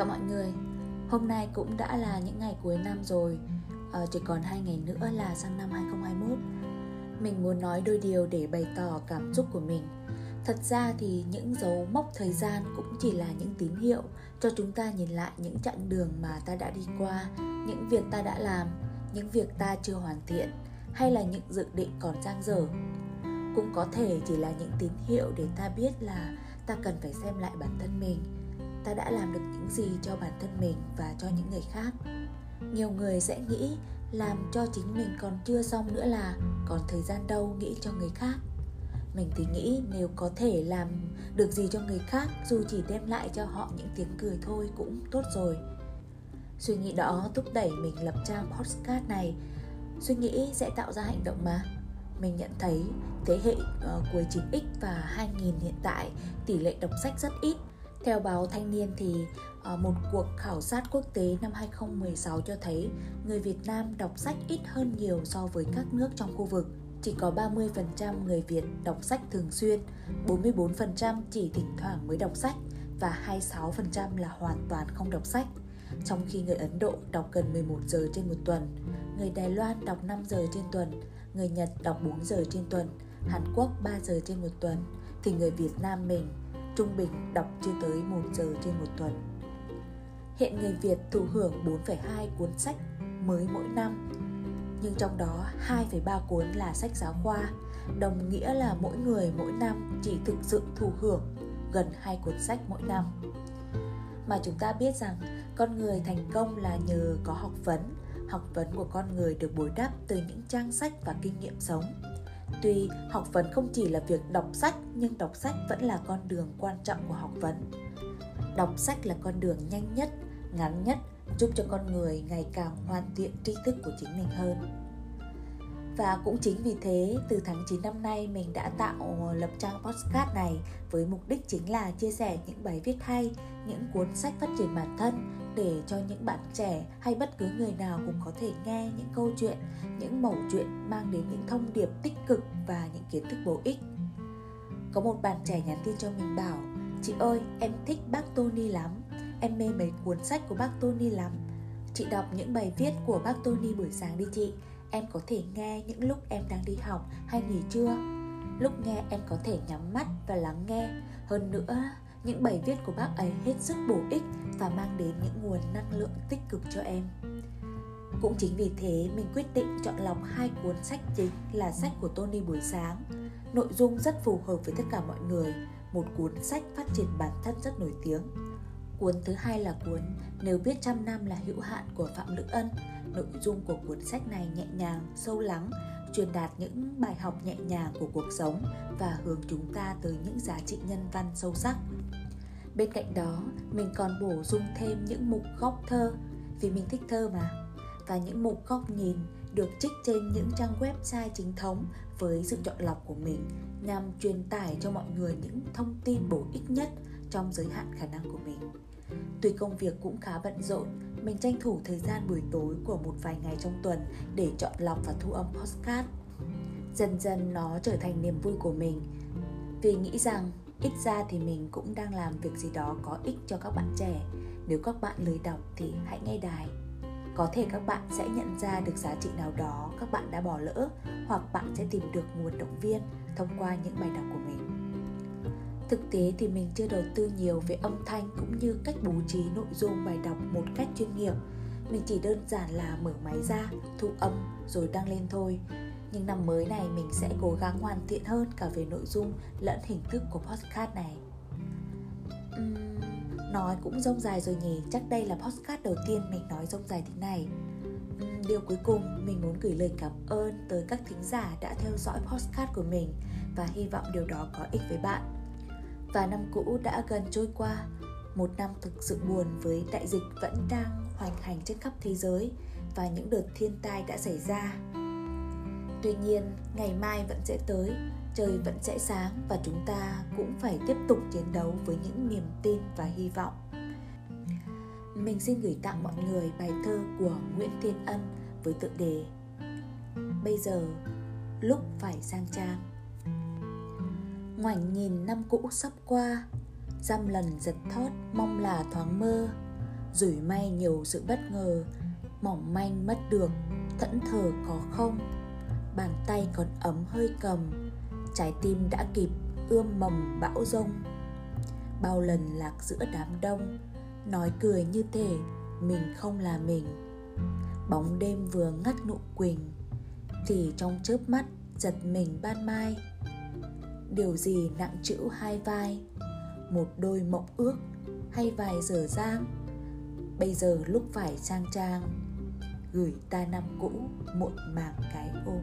Chào mọi người, hôm nay cũng đã là những ngày cuối năm rồi à, Chỉ còn hai ngày nữa là sang năm 2021 Mình muốn nói đôi điều để bày tỏ cảm xúc của mình. Thật ra thì những dấu mốc thời gian cũng chỉ là những tín hiệu Cho chúng ta nhìn lại những chặng đường mà ta đã đi qua Những việc ta đã làm, những việc ta chưa hoàn thiện Hay là những dự định còn dang dở. Cũng có thể chỉ là những tín hiệu để ta biết là ta cần phải xem lại bản thân mình ta đã làm được những gì cho bản thân mình và cho những người khác. Nhiều người sẽ nghĩ làm cho chính mình còn chưa xong nữa là còn thời gian đâu nghĩ cho người khác. Mình thì nghĩ nếu có thể làm được gì cho người khác dù chỉ đem lại cho họ những tiếng cười thôi cũng tốt rồi. Suy nghĩ đó thúc đẩy mình lập trang podcast này. Suy nghĩ sẽ tạo ra hành động mà. Mình nhận thấy thế hệ uh, cuối 9X và 2000 hiện tại tỷ lệ đọc sách rất ít theo báo Thanh niên thì ờ, một cuộc khảo sát quốc tế năm 2016 cho thấy người Việt Nam đọc sách ít hơn nhiều so với các nước trong khu vực. Chỉ có 30% người Việt đọc sách thường xuyên, 44% chỉ thỉnh thoảng mới đọc sách và 26% là hoàn toàn không đọc sách. Trong khi người Ấn Độ đọc gần 11 giờ trên một tuần, người Đài Loan đọc 5 giờ trên tuần, người Nhật đọc 4 giờ trên tuần, Hàn Quốc 3 giờ trên một tuần, thì người Việt Nam mình trung bình đọc chưa tới 1 giờ trên một tuần. Hiện người Việt thụ hưởng 4,2 cuốn sách mới mỗi năm, nhưng trong đó 2,3 cuốn là sách giáo khoa, đồng nghĩa là mỗi người mỗi năm chỉ thực sự thụ hưởng gần hai cuốn sách mỗi năm. Mà chúng ta biết rằng con người thành công là nhờ có học vấn, học vấn của con người được bồi đắp từ những trang sách và kinh nghiệm sống Tuy học vấn không chỉ là việc đọc sách nhưng đọc sách vẫn là con đường quan trọng của học vấn. Đọc sách là con đường nhanh nhất, ngắn nhất giúp cho con người ngày càng hoàn thiện tri thức của chính mình hơn. Và cũng chính vì thế, từ tháng 9 năm nay mình đã tạo ờ, lập trang podcast này với mục đích chính là chia sẻ những bài viết hay, những cuốn sách phát triển bản thân để cho những bạn trẻ hay bất cứ người nào cũng có thể nghe những câu chuyện, những mẩu chuyện mang đến những thông điệp tích cực và những kiến thức bổ ích. Có một bạn trẻ nhắn tin cho mình bảo Chị ơi, em thích bác Tony lắm Em mê mấy cuốn sách của bác Tony lắm. Chị đọc những bài viết của bác Tony buổi sáng đi chị. Em có thể nghe những lúc em đang đi học hay nghỉ trưa. Lúc nghe em có thể nhắm mắt và lắng nghe. Hơn nữa, những bài viết của bác ấy hết sức bổ ích và mang đến những nguồn năng lượng tích cực cho em. Cũng chính vì thế mình quyết định chọn lọc hai cuốn sách chính là sách của Tony buổi sáng. Nội dung rất phù hợp với tất cả mọi người, một cuốn sách phát triển bản thân rất nổi tiếng. Cuốn thứ hai là cuốn Nếu biết trăm năm là hữu hạn của Phạm Đức Ân. Nội dung của cuốn sách này nhẹ nhàng, sâu lắng, truyền đạt những bài học nhẹ nhàng của cuộc sống và hướng chúng ta tới những giá trị nhân văn sâu sắc. Bên cạnh đó, mình còn bổ sung thêm những mục góc thơ vì mình thích thơ mà và những mục góc nhìn được trích trên những trang website chính thống với sự chọn lọc của mình nhằm truyền tải cho mọi người những thông tin bổ ích nhất trong giới hạn khả năng của mình. Tuy công việc cũng khá bận rộn, mình tranh thủ thời gian buổi tối của một vài ngày trong tuần để chọn lọc và thu âm podcast. Dần dần nó trở thành niềm vui của mình. Vì nghĩ rằng ít ra thì mình cũng đang làm việc gì đó có ích cho các bạn trẻ. Nếu các bạn lười đọc thì hãy nghe đài. Có thể các bạn sẽ nhận ra được giá trị nào đó các bạn đã bỏ lỡ, hoặc bạn sẽ tìm được nguồn động viên thông qua những bài đọc của mình thực tế thì mình chưa đầu tư nhiều về âm thanh cũng như cách bố trí nội dung bài đọc một cách chuyên nghiệp. Mình chỉ đơn giản là mở máy ra thu âm rồi đăng lên thôi. Nhưng năm mới này mình sẽ cố gắng hoàn thiện hơn cả về nội dung lẫn hình thức của podcast này. Uhm, nói cũng rông dài rồi nhỉ? Chắc đây là podcast đầu tiên mình nói rông dài thế này. Uhm, điều cuối cùng mình muốn gửi lời cảm ơn tới các thính giả đã theo dõi podcast của mình và hy vọng điều đó có ích với bạn và năm cũ đã gần trôi qua. Một năm thực sự buồn với đại dịch vẫn đang hoành hành trên khắp thế giới và những đợt thiên tai đã xảy ra. Tuy nhiên, ngày mai vẫn sẽ tới, trời vẫn sẽ sáng và chúng ta cũng phải tiếp tục chiến đấu với những niềm tin và hy vọng. Mình xin gửi tặng mọi người bài thơ của nguyễn thiên ân với tựa đề bây giờ, lúc phải sang trang ngoảnh nhìn năm cũ sắp qua, dăm lần giật thót, mong là thoáng mơ. Rủi may nhiều sự bất ngờ, mỏng manh mất được, thẫn thờ có không? Bàn tay còn ấm hơi cầm, trái tim đã kịp ươm mầm bão rông. Bao lần lạc giữa đám đông, nói cười như thể mình không là mình. Bóng đêm vừa ngắt nụ quỳnh, thì trong chớp mắt giật mình ban mai điều gì nặng trĩu hai vai? Một đôi mộng ước hay vài giờ giang? Bây giờ lúc phải trang trang gửi ta năm cũ muộn màng cái ôm.